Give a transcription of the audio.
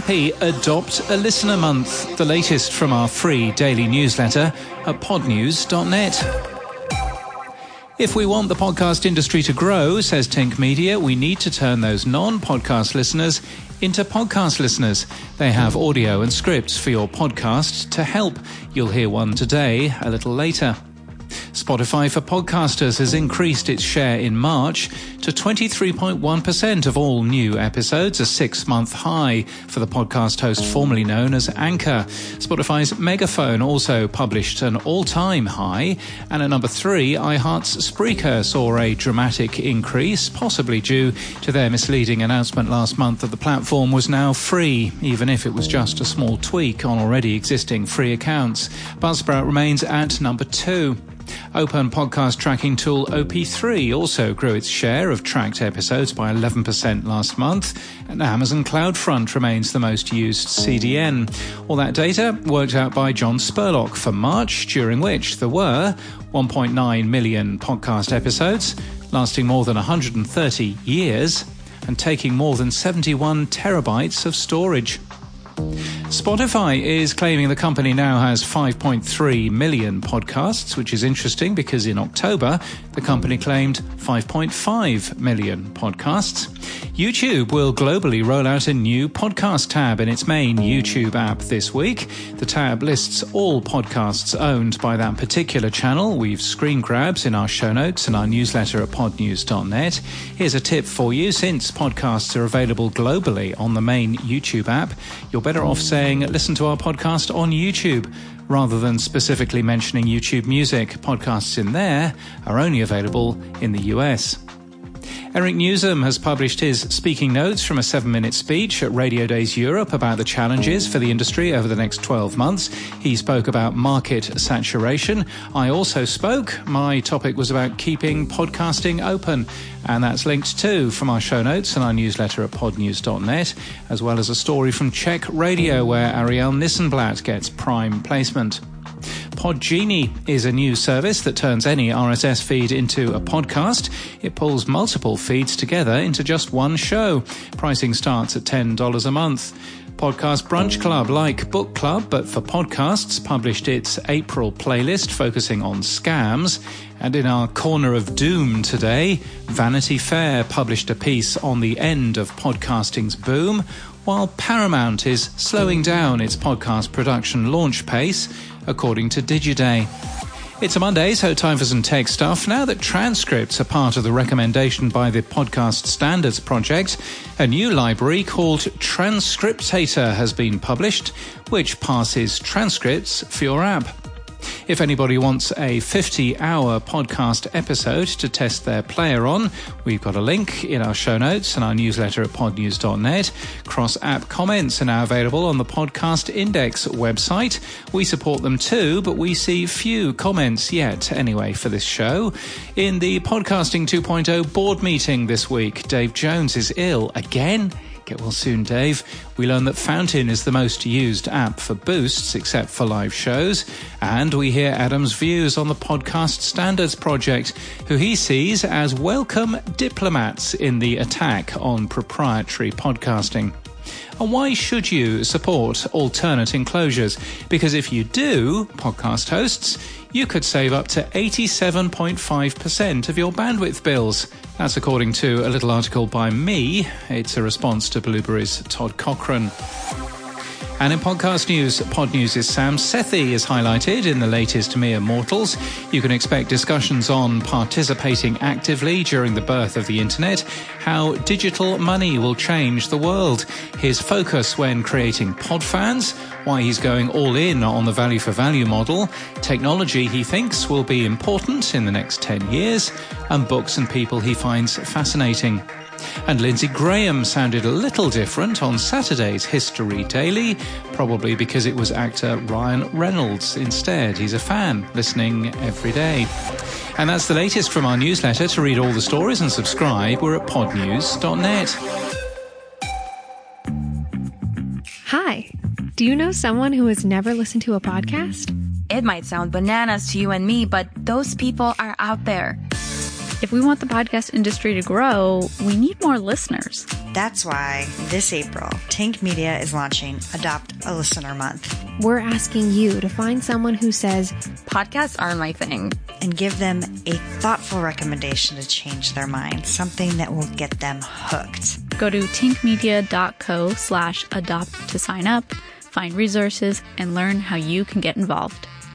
happy Adopt a Listener Month, the latest from our free daily newsletter at podnews.net. If we want the podcast industry to grow, says Tink Media, we need to turn those non podcast listeners into podcast listeners. They have audio and scripts for your podcast to help. You'll hear one today, a little later. Spotify for Podcasters has increased its share in March to 23.1% of all new episodes, a six month high for the podcast host formerly known as Anchor. Spotify's Megaphone also published an all time high, and at number three, iHeart's Spreaker saw a dramatic increase, possibly due to their misleading announcement last month that the platform was now free, even if it was just a small tweak on already existing free accounts. Buzzsprout remains at number two. Open podcast tracking tool OP3 also grew its share of tracked episodes by 11% last month, and Amazon CloudFront remains the most used CDN. All that data worked out by John Spurlock for March, during which there were 1.9 million podcast episodes, lasting more than 130 years, and taking more than 71 terabytes of storage. Spotify is claiming the company now has 5.3 million podcasts, which is interesting because in October, the company claimed 5.5 million podcasts. YouTube will globally roll out a new podcast tab in its main YouTube app this week. The tab lists all podcasts owned by that particular channel. We've screen grabs in our show notes and our newsletter at podnews.net. Here's a tip for you since podcasts are available globally on the main YouTube app, you're better off saying, listen to our podcast on YouTube rather than specifically mentioning YouTube Music. Podcasts in there are only available in the US. Eric Nuzum has published his speaking notes from a seven minute speech at Radio Days Europe about the challenges for the industry over the next 12 months. He spoke about market saturation. I also spoke. My topic was about keeping podcasting open. And that's linked too from our show notes and our newsletter at podnews.net, as well as a story from Czech Radio where Ariel Nissenblatt gets prime placement. Podgenie is a new service that turns any RSS feed into a podcast. It pulls multiple feeds together into just one show. Pricing starts at $10 a month. Podcast Brunch Club, like Book Club, but for podcasts, published its April playlist focusing on scams. And in our Corner of Doom today, Vanity Fair published a piece on the end of podcasting's boom, while Paramount is slowing down its podcast production launch pace according to Digiday. It's a Monday, so time for some tech stuff. Now that transcripts are part of the recommendation by the Podcast Standards Project, a new library called Transcriptator has been published, which passes transcripts for your app. If anybody wants a 50 hour podcast episode to test their player on, we've got a link in our show notes and our newsletter at podnews.net. Cross app comments are now available on the Podcast Index website. We support them too, but we see few comments yet anyway for this show. In the Podcasting 2.0 board meeting this week, Dave Jones is ill again. Get well soon, Dave. We learn that Fountain is the most used app for boosts, except for live shows. And we hear Adam's views on the Podcast Standards Project, who he sees as welcome diplomats in the attack on proprietary podcasting. And why should you support alternate enclosures? Because if you do, podcast hosts, you could save up to 87.5% of your bandwidth bills. That's according to a little article by me. It's a response to Blubrry's Todd Cochran. And in podcast news, Pod News' Sam Sethi is highlighted in the latest Mere Mortals. You can expect discussions on participating actively during the birth of the internet, how digital money will change the world, his focus when creating pod fans, why he's going all in on the value for value model, technology he thinks will be important in the next 10 years, and books and people he finds fascinating. And Lindsay Graham sounded a little different on Saturday's History Daily, probably because it was actor Ryan Reynolds instead. He's a fan, listening every day. And that's the latest from our newsletter. To read all the stories and subscribe, we're at podnews.net. Hi. Do you know someone who has never listened to a podcast? It might sound bananas to you and me, but those people are out there. If we want the podcast industry to grow, we need more listeners. That's why this April, Tink Media is launching Adopt a Listener Month We're asking you to find someone who says, Podcasts are my thing. and give them a thoughtful recommendation to change their mind, something that will get them hooked. Go to tinkmedia.co slash adopt to sign up, find resources, and learn how you can get involved.